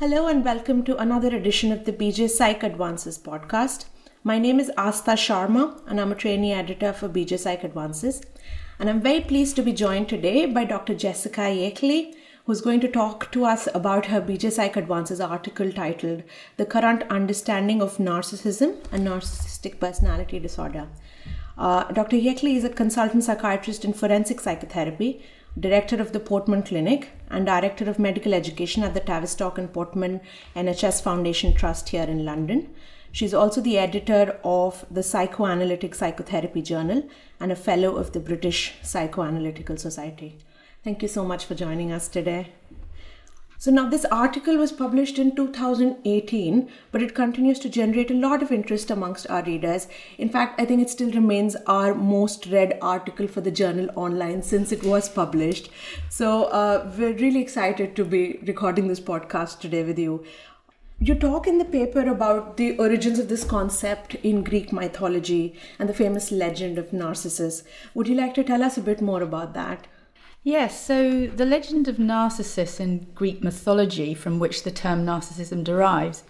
Hello and welcome to another edition of the BJ Psych Advances podcast. My name is Asta Sharma and I'm a trainee editor for BJ Psych Advances. And I'm very pleased to be joined today by Dr. Jessica Yakeley, who's going to talk to us about her BJ Psych Advances article titled The Current Understanding of Narcissism and Narcissistic Personality Disorder. Uh, Dr. Yakeley is a consultant psychiatrist in forensic psychotherapy director of the Portman Clinic, and director of medical education at the Tavistock and Portman NHS Foundation Trust here in London. She's also the editor of the Psychoanalytic Psychotherapy Journal and a fellow of the British Psychoanalytical Society. Thank you so much for joining us today. So now this article was published in 2018, but it continues to generate a lot of interest amongst our readers. In fact, I think it still remains our most read article for the journal online since it was published. So uh, we're really excited to be recording this podcast today with you. You talk in the paper about the origins of this concept in Greek mythology and the famous legend of Narcissus. Would you like to tell us a bit more about that? Yes, so the legend of Narcissus in Greek mythology, from which the term narcissism derives,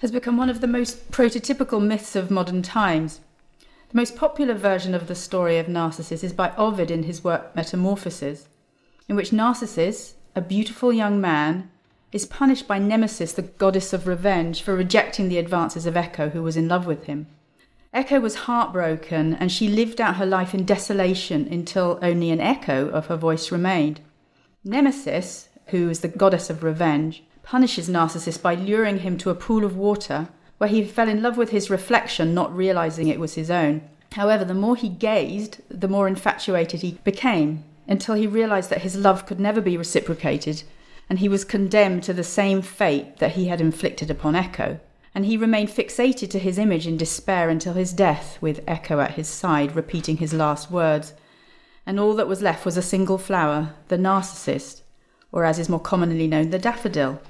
has become one of the most prototypical myths of modern times. The most popular version of the story of Narcissus is by Ovid in his work Metamorphoses, in which Narcissus, a beautiful young man, is punished by Nemesis, the goddess of revenge, for rejecting the advances of Echo, who was in love with him. Echo was heartbroken and she lived out her life in desolation until only an echo of her voice remained. Nemesis, who is the goddess of revenge, punishes Narcissus by luring him to a pool of water where he fell in love with his reflection, not realizing it was his own. However, the more he gazed, the more infatuated he became, until he realized that his love could never be reciprocated, and he was condemned to the same fate that he had inflicted upon Echo and he remained fixated to his image in despair until his death, with Echo at his side repeating his last words. And all that was left was a single flower, the narcissus, or as is more commonly known, the daffodil.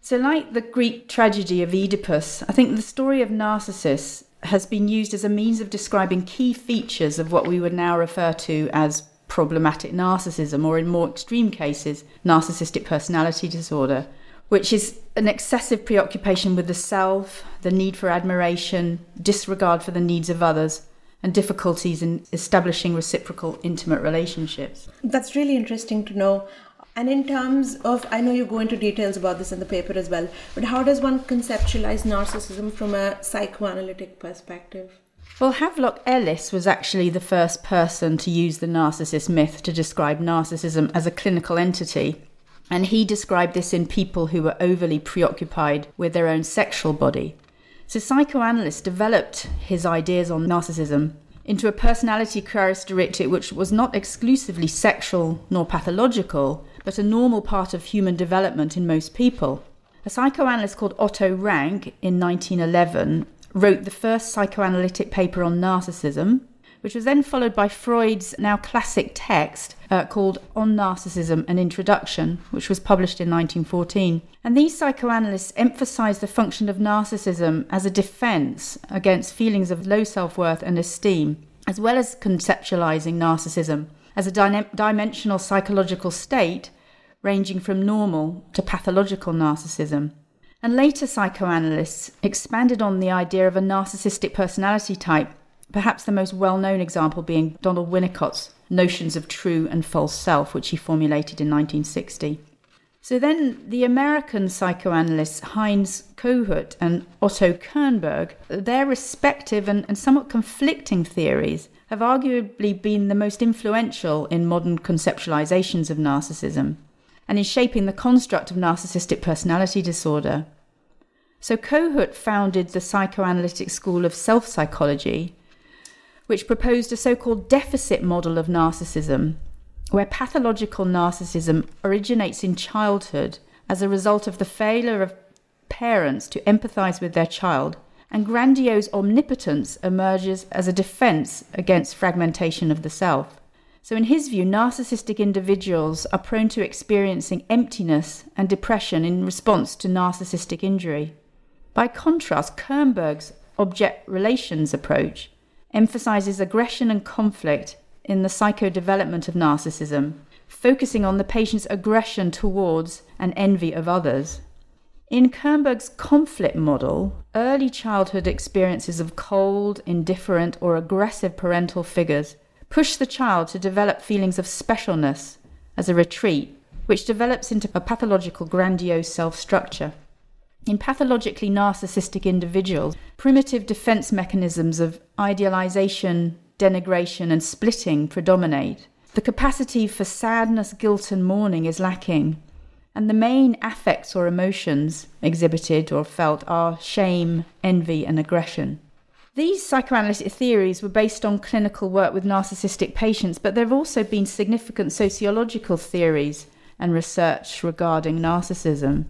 So, like the Greek tragedy of Oedipus, I think the story of Narcissus has been used as a means of describing key features of what we would now refer to as problematic narcissism, or in more extreme cases, narcissistic personality disorder which is an excessive preoccupation with the self, the need for admiration, disregard for the needs of others, and difficulties in establishing reciprocal intimate relationships. That's really interesting to know. And in terms of, I know you go into details about this in the paper as well, but how does one conceptualize narcissism from a psychoanalytic perspective? Well, Havelock Ellis was actually the first person to use the Narcissus myth to describe narcissism as a clinical entity and he described this in people who were overly preoccupied with their own sexual body. So, psychoanalysts developed his ideas on narcissism into a personality characteristic which was not exclusively sexual nor pathological, but a normal part of human development in most people. A psychoanalyst called Otto Rank in 1911 wrote the first psychoanalytic paper on narcissism, which was then followed by Freud's now classic text uh, called On Narcissism An Introduction, which was published in 1914. And these psychoanalysts emphasized the function of narcissism as a defense against feelings of low self worth and esteem, as well as conceptualizing narcissism as a dimensional psychological state ranging from normal to pathological narcissism. And later psychoanalysts expanded on the idea of a narcissistic personality type perhaps the most well known example being Donald Winnicott's notions of true and false self, which he formulated in 1960. So then the American psychoanalysts Heinz Kohut and Otto Kernberg, their respective and, and somewhat conflicting theories have arguably been the most influential in modern conceptualizations of narcissism and in shaping the construct of narcissistic personality disorder. So Kohut founded the psychoanalytic school of self psychology which proposed a so called deficit model of narcissism, where pathological narcissism originates in childhood as a result of the failure of parents to empathize with their child, and grandiose omnipotence emerges as a defense against fragmentation of the self. So, in his view, narcissistic individuals are prone to experiencing emptiness and depression in response to narcissistic injury. By contrast, Kernberg's object relations approach emphasizes aggression and conflict in the psychodevelopment of narcissism, focusing on the patient's aggression towards and envy of others. In Kernberg's conflict model, early childhood experiences of cold, indifferent, or aggressive parental figures push the child to develop feelings of specialness as a retreat, which develops into a pathological grandiose self structure. In pathologically narcissistic individuals, primitive defense mechanisms of idealization, denigration, and splitting predominate. The capacity for sadness, guilt, and mourning is lacking, and the main affects or emotions exhibited or felt are shame, envy, and aggression. These psychoanalytic theories were based on clinical work with narcissistic patients, but there have also been significant sociological theories and research regarding narcissism.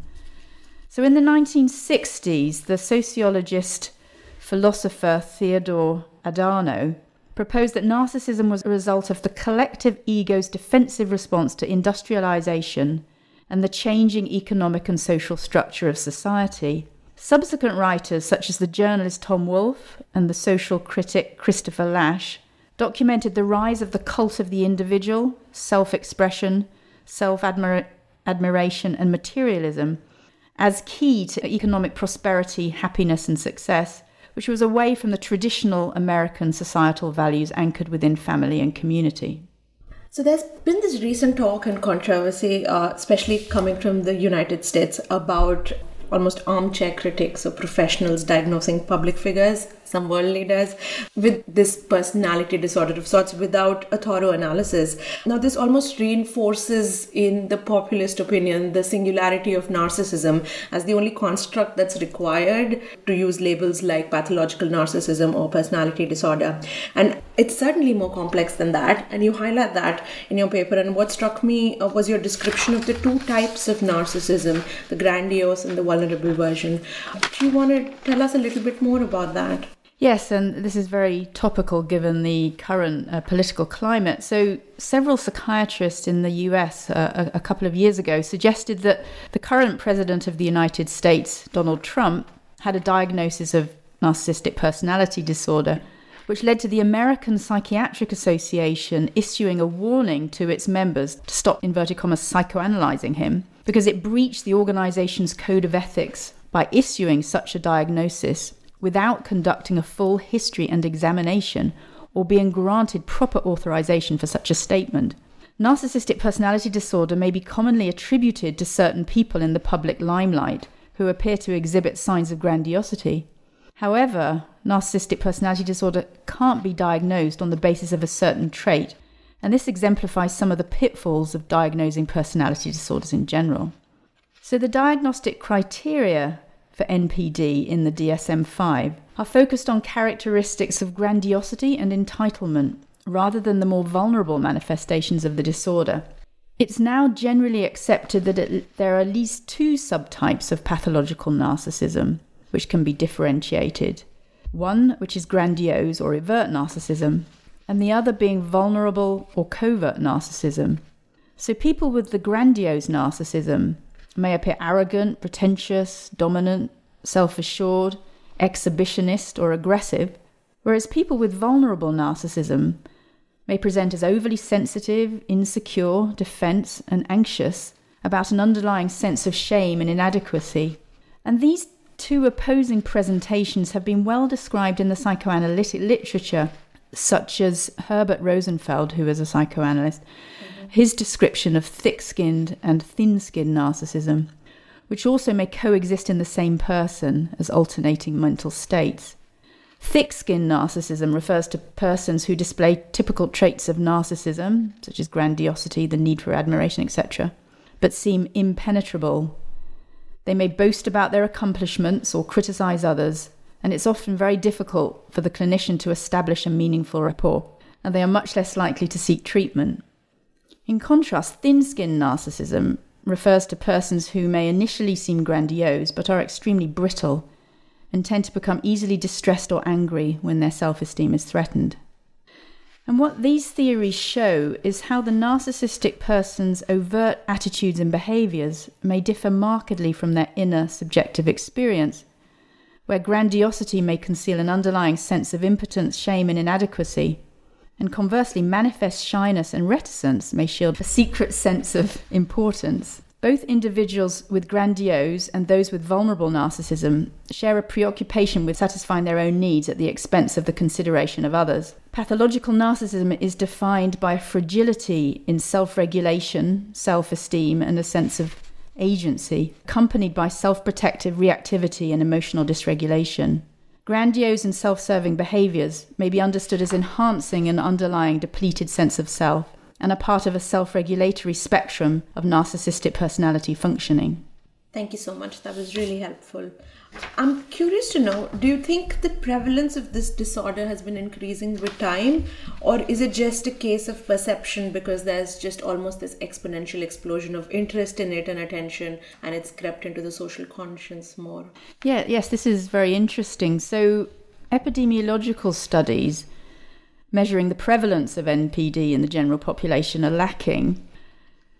So in the 1960s, the sociologist philosopher Theodor Adorno proposed that narcissism was a result of the collective ego's defensive response to industrialization and the changing economic and social structure of society. Subsequent writers, such as the journalist Tom Wolfe and the social critic Christopher Lasch, documented the rise of the cult of the individual, self expression, self admiration, and materialism as key to economic prosperity, happiness, and success, which was away from the traditional American societal values anchored within family and community. So there's been this recent talk and controversy, uh, especially coming from the United States, about almost armchair critics or professionals diagnosing public figures some world leaders with this personality disorder of sorts without a thorough analysis. Now, this almost reinforces in the populist opinion the singularity of narcissism as the only construct that's required to use labels like pathological narcissism or personality disorder. And it's certainly more complex than that, and you highlight that in your paper. And what struck me uh, was your description of the two types of narcissism the grandiose and the vulnerable version. Do you want to tell us a little bit more about that? Yes, and this is very topical given the current uh, political climate. So, several psychiatrists in the US uh, a, a couple of years ago suggested that the current president of the United States, Donald Trump, had a diagnosis of narcissistic personality disorder, which led to the American Psychiatric Association issuing a warning to its members to stop, inverted commas, psychoanalyzing him because it breached the organization's code of ethics by issuing such a diagnosis without conducting a full history and examination or being granted proper authorization for such a statement. Narcissistic personality disorder may be commonly attributed to certain people in the public limelight who appear to exhibit signs of grandiosity. However, narcissistic personality disorder can't be diagnosed on the basis of a certain trait, and this exemplifies some of the pitfalls of diagnosing personality disorders in general. So, the diagnostic criteria for NPD in the DSM 5 are focused on characteristics of grandiosity and entitlement rather than the more vulnerable manifestations of the disorder. It's now generally accepted that it, there are at least two subtypes of pathological narcissism which can be differentiated one, which is grandiose or overt narcissism, and the other being vulnerable or covert narcissism. So, people with the grandiose narcissism may appear arrogant, pretentious, dominant, self assured, exhibitionist, or aggressive, whereas people with vulnerable narcissism may present as overly sensitive, insecure, defense, and anxious about an underlying sense of shame and inadequacy. And these two opposing presentations have been well described in the psychoanalytic literature, such as Herbert Rosenfeld, who is a psychoanalyst, his description of thick skinned and thin skinned narcissism, which also may coexist in the same person as alternating mental states. Thick skinned narcissism refers to persons who display typical traits of narcissism, such as grandiosity, the need for admiration, etc., but seem impenetrable. They may boast about their accomplishments or criticize others, and it's often very difficult for the clinician to establish a meaningful rapport, and they are much less likely to seek treatment. In contrast, thin skinned narcissism refers to persons who may initially seem grandiose but are extremely brittle and tend to become easily distressed or angry when their self esteem is threatened. And what these theories show is how the narcissistic person's overt attitudes and behaviors may differ markedly from their inner subjective experience, where grandiosity may conceal an underlying sense of impotence, shame, and inadequacy, and conversely, manifest shyness and reticence may shield a secret sense of importance. Both individuals with grandiose and those with vulnerable narcissism share a preoccupation with satisfying their own needs at the expense of the consideration of others. Pathological narcissism is defined by fragility in self regulation, self esteem, and a sense of agency, accompanied by self protective reactivity and emotional dysregulation. Grandiose and self serving behaviors may be understood as enhancing an underlying depleted sense of self and are part of a self regulatory spectrum of narcissistic personality functioning. Thank you so much. That was really helpful. I'm curious to know do you think the prevalence of this disorder has been increasing with time, or is it just a case of perception because there's just almost this exponential explosion of interest in it and attention, and it's crept into the social conscience more? Yeah, yes, this is very interesting. So, epidemiological studies measuring the prevalence of NPD in the general population are lacking.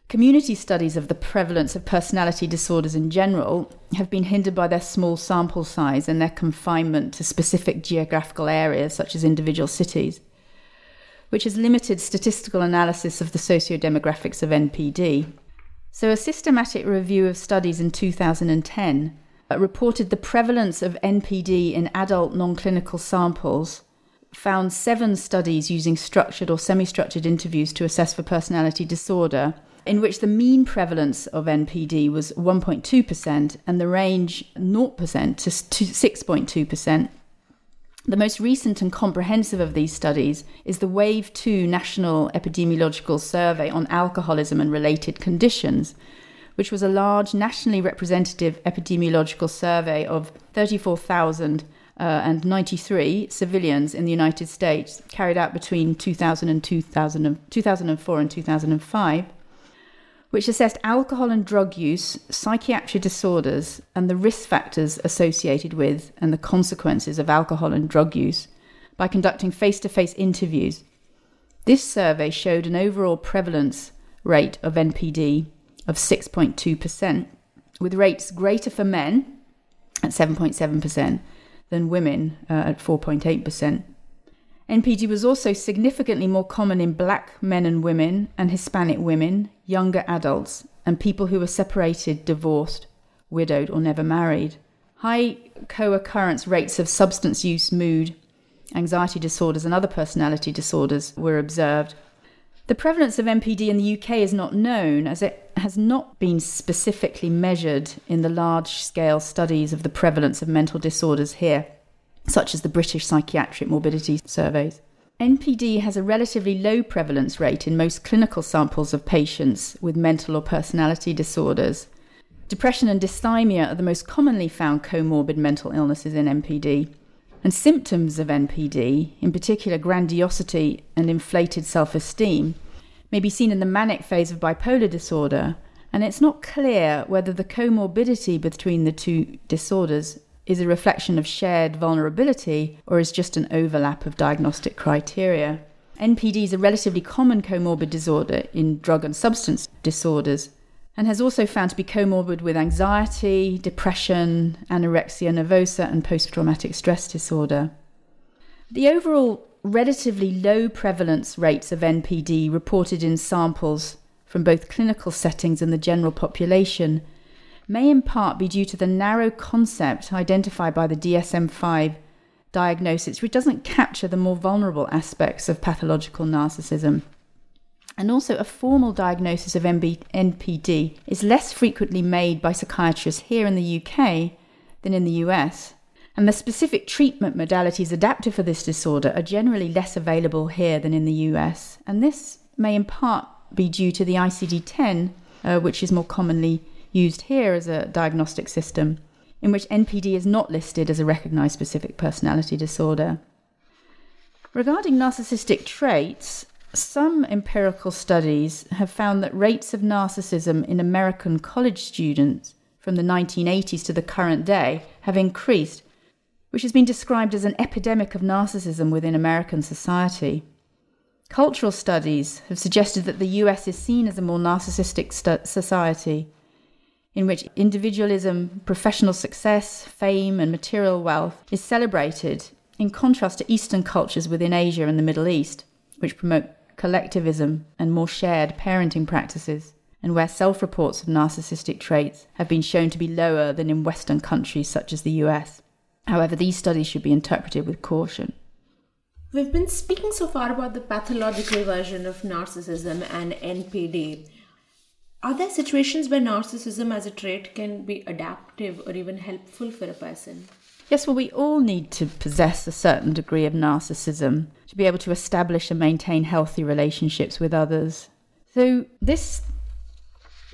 Community studies of the prevalence of personality disorders in general have been hindered by their small sample size and their confinement to specific geographical areas, such as individual cities, which has limited statistical analysis of the socio-demographics of NPD. So, a systematic review of studies in 2010 reported the prevalence of NPD in adult non clinical samples found seven studies using structured or semi structured interviews to assess for personality disorder, in which the mean prevalence of NPD was 1.2% and the range 0% to 6.2%. The most recent and comprehensive of these studies is the WAVE 2 National Epidemiological Survey on Alcoholism and Related Conditions, which was a large nationally representative epidemiological survey of 34,000 uh, and 93 civilians in the United States carried out between 2000 and 2000, 2004 and 2005, which assessed alcohol and drug use, psychiatric disorders, and the risk factors associated with and the consequences of alcohol and drug use by conducting face to face interviews. This survey showed an overall prevalence rate of NPD of 6.2%, with rates greater for men at 7.7% than women uh, at 4.8%. NPD was also significantly more common in black men and women and Hispanic women, younger adults, and people who were separated, divorced, widowed, or never married. High co occurrence rates of substance use, mood, anxiety disorders, and other personality disorders were observed. The prevalence of MPD in the UK is not known as it has not been specifically measured in the large scale studies of the prevalence of mental disorders here, such as the British Psychiatric Morbidity Surveys. NPD has a relatively low prevalence rate in most clinical samples of patients with mental or personality disorders. Depression and dysthymia are the most commonly found comorbid mental illnesses in NPD. And symptoms of NPD, in particular grandiosity and inflated self esteem, may be seen in the manic phase of bipolar disorder, and it's not clear whether the comorbidity between the two disorders is a reflection of shared vulnerability or is just an overlap of diagnostic criteria. NPD is a relatively common comorbid disorder in drug and substance disorders and has also found to be comorbid with anxiety, depression, anorexia nervosa, and post traumatic stress disorder. The overall relatively low prevalence rates of NPD reported in samples from both clinical settings and the general population may in part be due to the narrow concept identified by the DSM 5 diagnosis, which doesn't capture the more vulnerable aspects of pathological narcissism. And also, a formal diagnosis of MB- NPD is less frequently made by psychiatrists here in the UK than in the US and the specific treatment modalities adapted for this disorder are generally less available here than in the US. And this may in part be due to the ICD 10, uh, which is more commonly used here as a diagnostic system, in which NPD is not listed as a recognized specific personality disorder. Regarding narcissistic traits, some empirical studies have found that rates of narcissism in American college students from the 1980s to the current day have increased which has been described as an epidemic of narcissism within American society. Cultural studies have suggested that the US is seen as a more narcissistic st- society, in which individualism, professional success, fame, and material wealth is celebrated, in contrast to Eastern cultures within Asia and the Middle East, which promote collectivism and more shared parenting practices, and where self reports of narcissistic traits have been shown to be lower than in Western countries such as the US. However, these studies should be interpreted with caution. We've been speaking so far about the pathological version of narcissism and NPD. Are there situations where narcissism as a trait can be adaptive or even helpful for a person? Yes, well, we all need to possess a certain degree of narcissism to be able to establish and maintain healthy relationships with others. So, this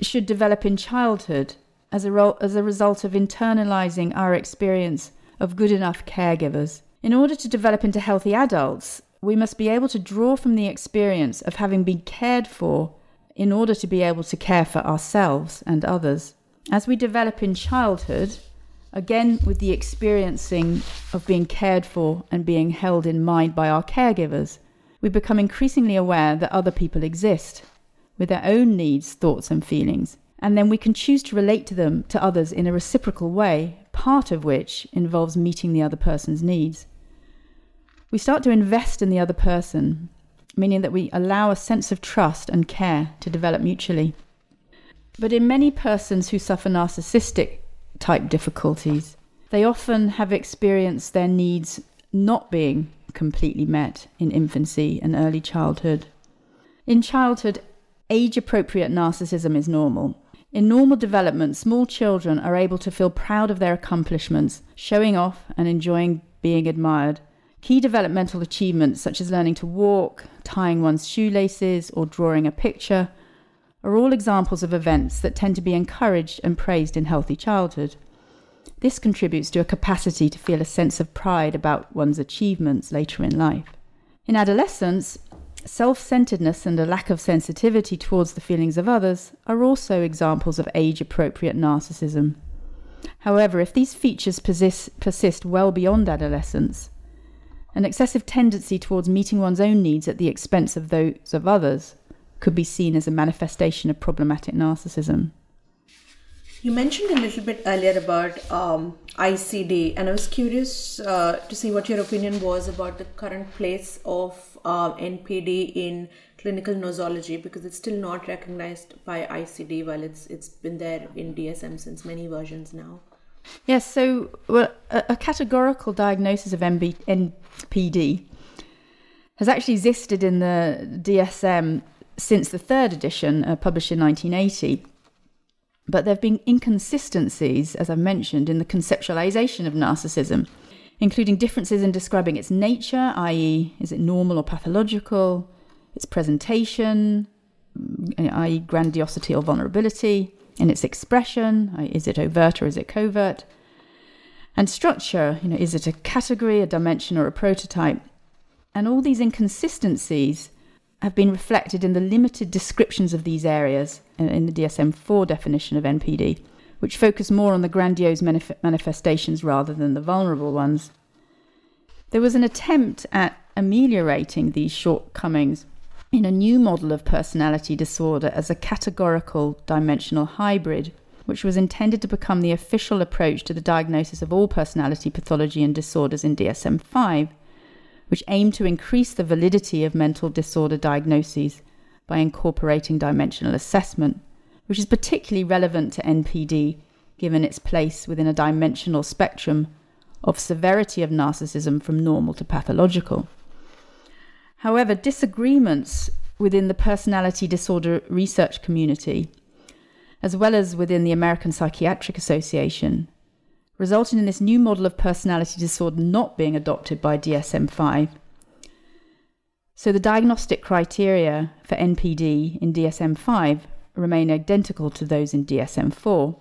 should develop in childhood as a, as a result of internalizing our experience of good enough caregivers. In order to develop into healthy adults, we must be able to draw from the experience of having been cared for in order to be able to care for ourselves and others. As we develop in childhood, again with the experiencing of being cared for and being held in mind by our caregivers, we become increasingly aware that other people exist with their own needs, thoughts, and feelings. And then we can choose to relate to them to others in a reciprocal way, part of which involves meeting the other person's needs. We start to invest in the other person, meaning that we allow a sense of trust and care to develop mutually. But in many persons who suffer narcissistic type difficulties, they often have experienced their needs not being completely met in infancy and early childhood. In childhood, age appropriate narcissism is normal. In normal development, small children are able to feel proud of their accomplishments, showing off and enjoying being admired. Key developmental achievements, such as learning to walk, tying one's shoelaces, or drawing a picture, are all examples of events that tend to be encouraged and praised in healthy childhood. This contributes to a capacity to feel a sense of pride about one's achievements later in life. In adolescence, Self centeredness and a lack of sensitivity towards the feelings of others are also examples of age appropriate narcissism. However, if these features persist, persist well beyond adolescence, an excessive tendency towards meeting one's own needs at the expense of those of others could be seen as a manifestation of problematic narcissism. You mentioned a little bit earlier about um, ICD, and I was curious uh, to see what your opinion was about the current place of uh, NPD in clinical nosology because it's still not recognized by ICD while it's it's been there in DSM since many versions now. Yes, so well, a, a categorical diagnosis of MB, NPD has actually existed in the DSM since the third edition, uh, published in 1980. But there have been inconsistencies, as I've mentioned, in the conceptualization of narcissism, including differences in describing its nature, i.e., is it normal or pathological, its presentation, mm, i.e., grandiosity or vulnerability, in its expression, uh, is it overt or is it covert, and structure, you know, is it a category, a dimension, or a prototype? And all these inconsistencies have been reflected in the limited descriptions of these areas in the DSM 4 definition of NPD, which focus more on the grandiose manif- manifestations rather than the vulnerable ones. There was an attempt at ameliorating these shortcomings in a new model of personality disorder as a categorical dimensional hybrid, which was intended to become the official approach to the diagnosis of all personality pathology and disorders in DSM 5 which aim to increase the validity of mental disorder diagnoses by incorporating dimensional assessment, which is particularly relevant to NPD given its place within a dimensional spectrum of severity of narcissism from normal to pathological. However, disagreements within the personality disorder research community, as well as within the American Psychiatric Association, resulted in this new model of personality disorder not being adopted by DSM 5. So the diagnostic criteria for NPD in DSM 5 remain identical to those in DSM 4,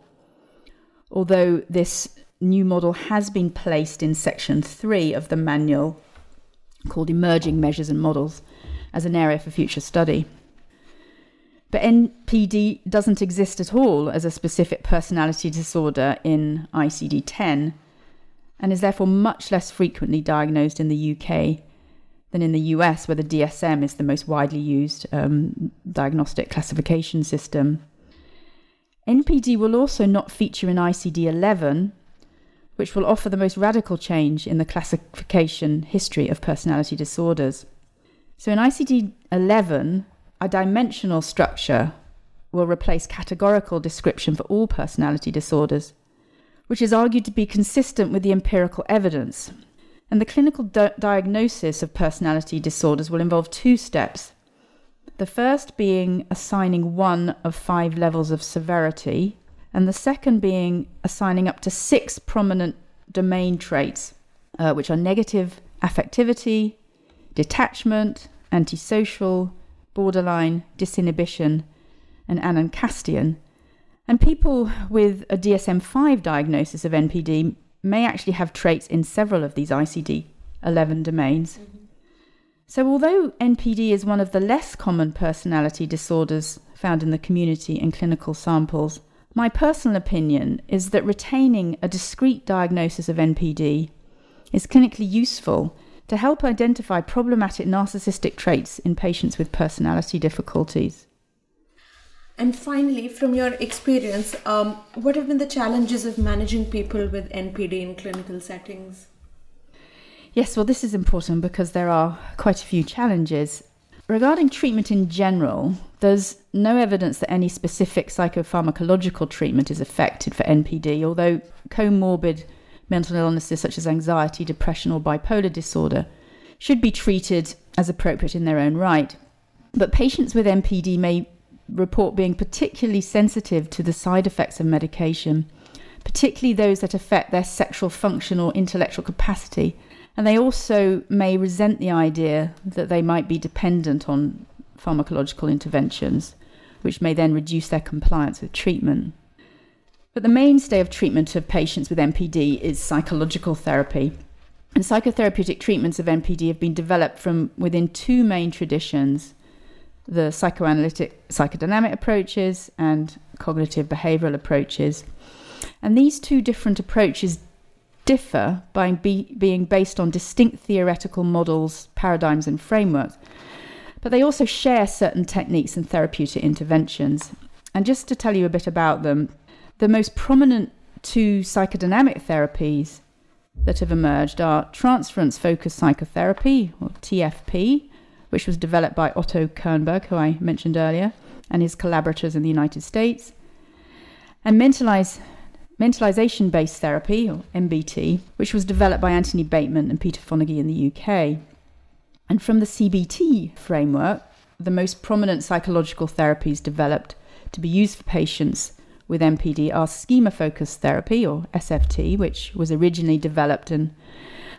although this new model has been placed in section 3 of the manual called Emerging Measures and Models as an area for future study. But NPD doesn't exist at all as a specific personality disorder in ICD 10 and is therefore much less frequently diagnosed in the UK than in the US, where the DSM is the most widely used um, diagnostic classification system. NPD will also not feature in ICD 11, which will offer the most radical change in the classification history of personality disorders. So in ICD 11, a dimensional structure will replace categorical description for all personality disorders, which is argued to be consistent with the empirical evidence. And the clinical di- diagnosis of personality disorders will involve two steps. The first being assigning one of five levels of severity, and the second being assigning up to six prominent domain traits, uh, which are negative affectivity, detachment, antisocial, borderline, disinhibition, and anankastia. And people with a DSM 5 diagnosis of NPD may actually have traits in several of these ICD 11 domains. Mm-hmm. So, although NPD is one of the less common personality disorders found in the community and clinical samples, my personal opinion is that retaining a discrete diagnosis of NPD is clinically useful to help identify problematic narcissistic traits in patients with personality difficulties. And finally, from your experience, um, what have been the challenges of managing people with NPD in clinical settings? Yes, well, this is important because there are quite a few challenges. Regarding treatment in general, there's no evidence that any specific psychopharmacological treatment is effective for NPD, although comorbid mental illnesses such as anxiety, depression, or bipolar disorder should be treated as appropriate in their own right. But patients with NPD may report being particularly sensitive to the side effects of medication, particularly those that affect their sexual function or intellectual capacity. And they also may resent the idea that they might be dependent on pharmacological interventions, which may then reduce their compliance with treatment. But the mainstay of treatment of patients with NPD is psychological therapy. And psychotherapeutic treatments of NPD have been developed from within two main traditions the psychoanalytic psychodynamic approaches and cognitive behavioral approaches. And these two different approaches differ by be, being based on distinct theoretical models, paradigms, and frameworks. But they also share certain techniques and therapeutic interventions. And just to tell you a bit about them, the most prominent two psychodynamic therapies that have emerged are transference focused psychotherapy, or TFP, which was developed by Otto Kernberg, who I mentioned earlier, and his collaborators in the United States, and mentalize, mentalization based therapy, or MBT, which was developed by Anthony Bateman and Peter Fonagy in the UK. And from the CBT framework, the most prominent psychological therapies developed to be used for patients with NPD are schema focused therapy, or SFT, which was originally developed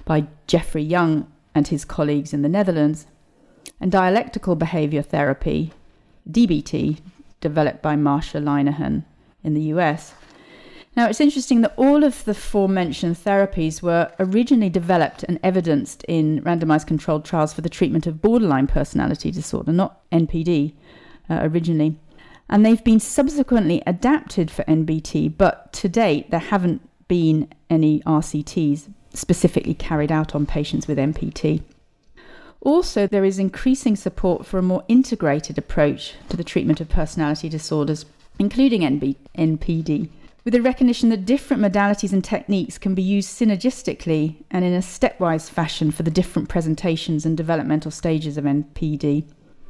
by Jeffrey Young and his colleagues in the Netherlands, and dialectical behavior therapy, DBT, developed by Marsha Linehan in the US. Now, it's interesting that all of the forementioned therapies were originally developed and evidenced in randomized controlled trials for the treatment of borderline personality disorder, not NPD uh, originally and they've been subsequently adapted for NBT, but to date there haven't been any RCTs specifically carried out on patients with NPT. Also, there is increasing support for a more integrated approach to the treatment of personality disorders, including NB- NPD, with the recognition that different modalities and techniques can be used synergistically and in a stepwise fashion for the different presentations and developmental stages of NPD.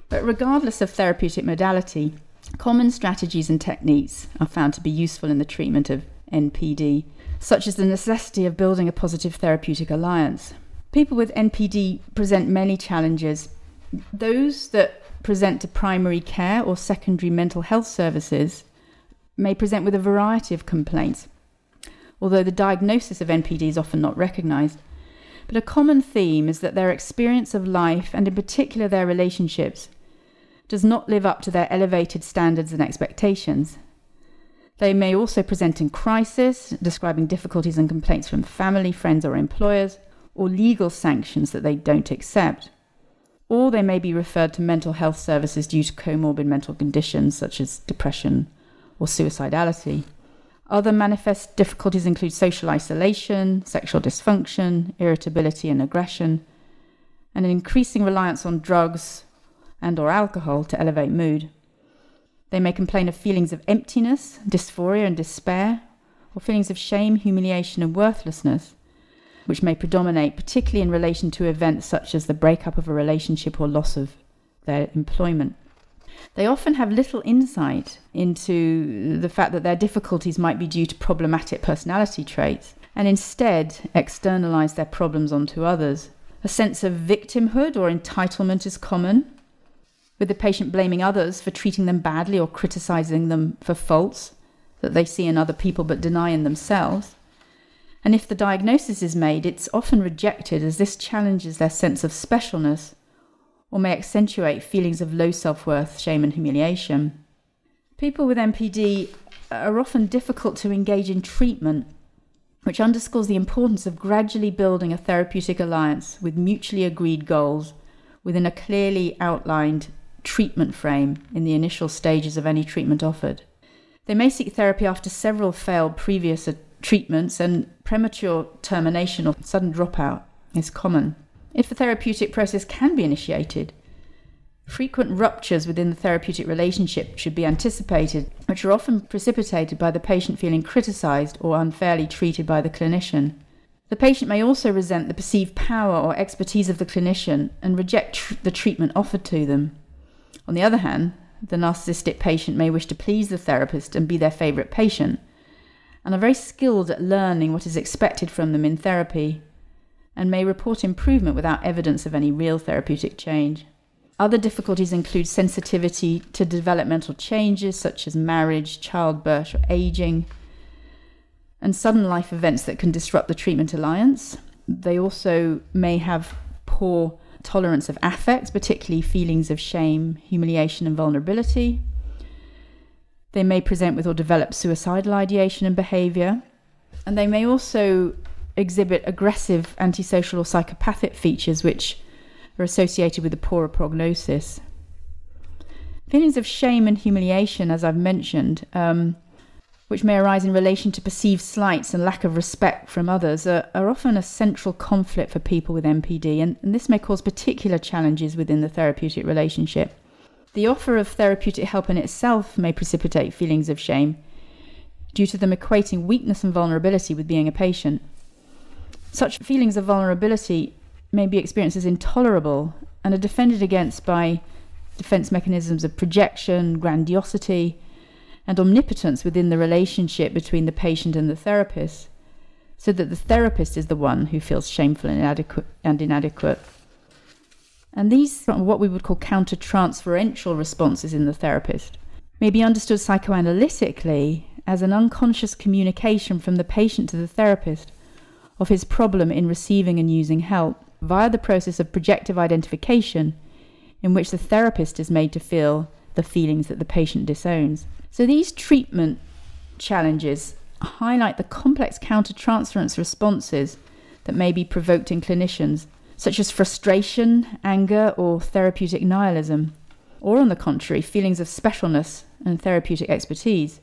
But regardless of therapeutic modality, Common strategies and techniques are found to be useful in the treatment of NPD, such as the necessity of building a positive therapeutic alliance. People with NPD present many challenges. Those that present to primary care or secondary mental health services may present with a variety of complaints, although the diagnosis of NPD is often not recognized. But a common theme is that their experience of life, and in particular their relationships, does not live up to their elevated standards and expectations. They may also present in crisis, describing difficulties and complaints from family, friends, or employers, or legal sanctions that they don't accept. Or they may be referred to mental health services due to comorbid mental conditions such as depression or suicidality. Other manifest difficulties include social isolation, sexual dysfunction, irritability and aggression, and an increasing reliance on drugs, and or alcohol to elevate mood. They may complain of feelings of emptiness, dysphoria and despair, or feelings of shame, humiliation and worthlessness, which may predominate particularly in relation to events such as the breakup of a relationship or loss of their employment. They often have little insight into the fact that their difficulties might be due to problematic personality traits and instead externalize their problems onto others. A sense of victimhood or entitlement is common, with the patient blaming others for treating them badly or criticizing them for faults that they see in other people but deny in themselves. And if the diagnosis is made, it's often rejected as this challenges their sense of specialness or may accentuate feelings of low self worth, shame, and humiliation. People with MPD are often difficult to engage in treatment, which underscores the importance of gradually building a therapeutic alliance with mutually agreed goals within a clearly outlined treatment frame in the initial stages of any treatment offered. They may seek therapy after several failed previous treatments, and premature termination or sudden dropout is common. If a therapeutic process can be initiated, frequent ruptures within the therapeutic relationship should be anticipated, which are often precipitated by the patient feeling criticized or unfairly treated by the clinician. The patient may also resent the perceived power or expertise of the clinician and reject tr- the treatment offered to them. On the other hand, the narcissistic patient may wish to please the therapist and be their favorite patient, and are very skilled at learning what is expected from them in therapy, and may report improvement without evidence of any real therapeutic change. Other difficulties include sensitivity to developmental changes such as marriage, childbirth, or aging, and sudden life events that can disrupt the treatment alliance. They also may have poor tolerance of affect, particularly feelings of shame, humiliation, and vulnerability. They may present with or develop suicidal ideation and behavior. And they may also exhibit aggressive, antisocial, or psychopathic features which are associated with a poorer prognosis. Feelings of shame and humiliation, as I've mentioned, um, which may arise in relation to perceived slights and lack of respect from others, are, are often a central conflict for people with MPD, and, and this may cause particular challenges within the therapeutic relationship. The offer of therapeutic help in itself may precipitate feelings of shame due to them equating weakness and vulnerability with being a patient. Such feelings of vulnerability may be experienced as intolerable and are defended against by defense mechanisms of projection, grandiosity, and omnipotence within the relationship between the patient and the therapist, so that the therapist is the one who feels shameful and inadequate. And, inadequate. and these are what we would call countertransferential responses in the therapist may be understood psychoanalytically as an unconscious communication from the patient to the therapist of his problem in receiving and using help via the process of projective identification, in which the therapist is made to feel the feelings that the patient disowns. So these treatment challenges highlight the complex countertransference responses that may be provoked in clinicians, such as frustration, anger, or therapeutic nihilism, or on the contrary, feelings of specialness and therapeutic expertise.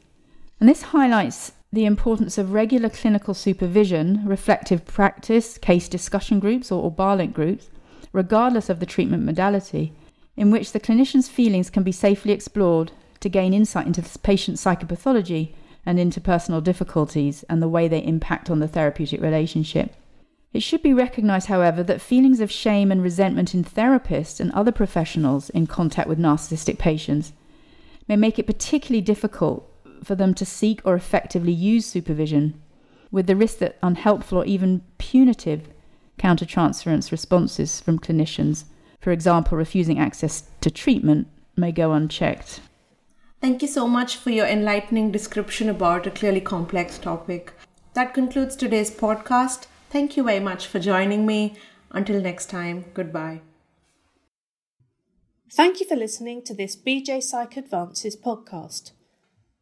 And this highlights the importance of regular clinical supervision, reflective practice, case discussion groups, or, or groups, regardless of the treatment modality, in which the clinician's feelings can be safely explored to gain insight into the patient's psychopathology and interpersonal difficulties and the way they impact on the therapeutic relationship. It should be recognized, however, that feelings of shame and resentment in therapists and other professionals in contact with narcissistic patients may make it particularly difficult for them to seek or effectively use supervision, with the risk that unhelpful or even punitive countertransference responses from clinicians, for example, refusing access to treatment, may go unchecked. Thank you so much for your enlightening description about a clearly complex topic. That concludes today's podcast. Thank you very much for joining me. Until next time, goodbye. Thank you for listening to this BJ Psych Advances podcast.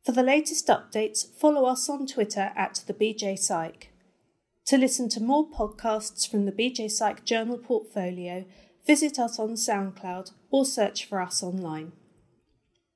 For the latest updates, follow us on Twitter at the BJ Psych. To listen to more podcasts from the BJ Psych Journal portfolio, visit us on SoundCloud or search for us online.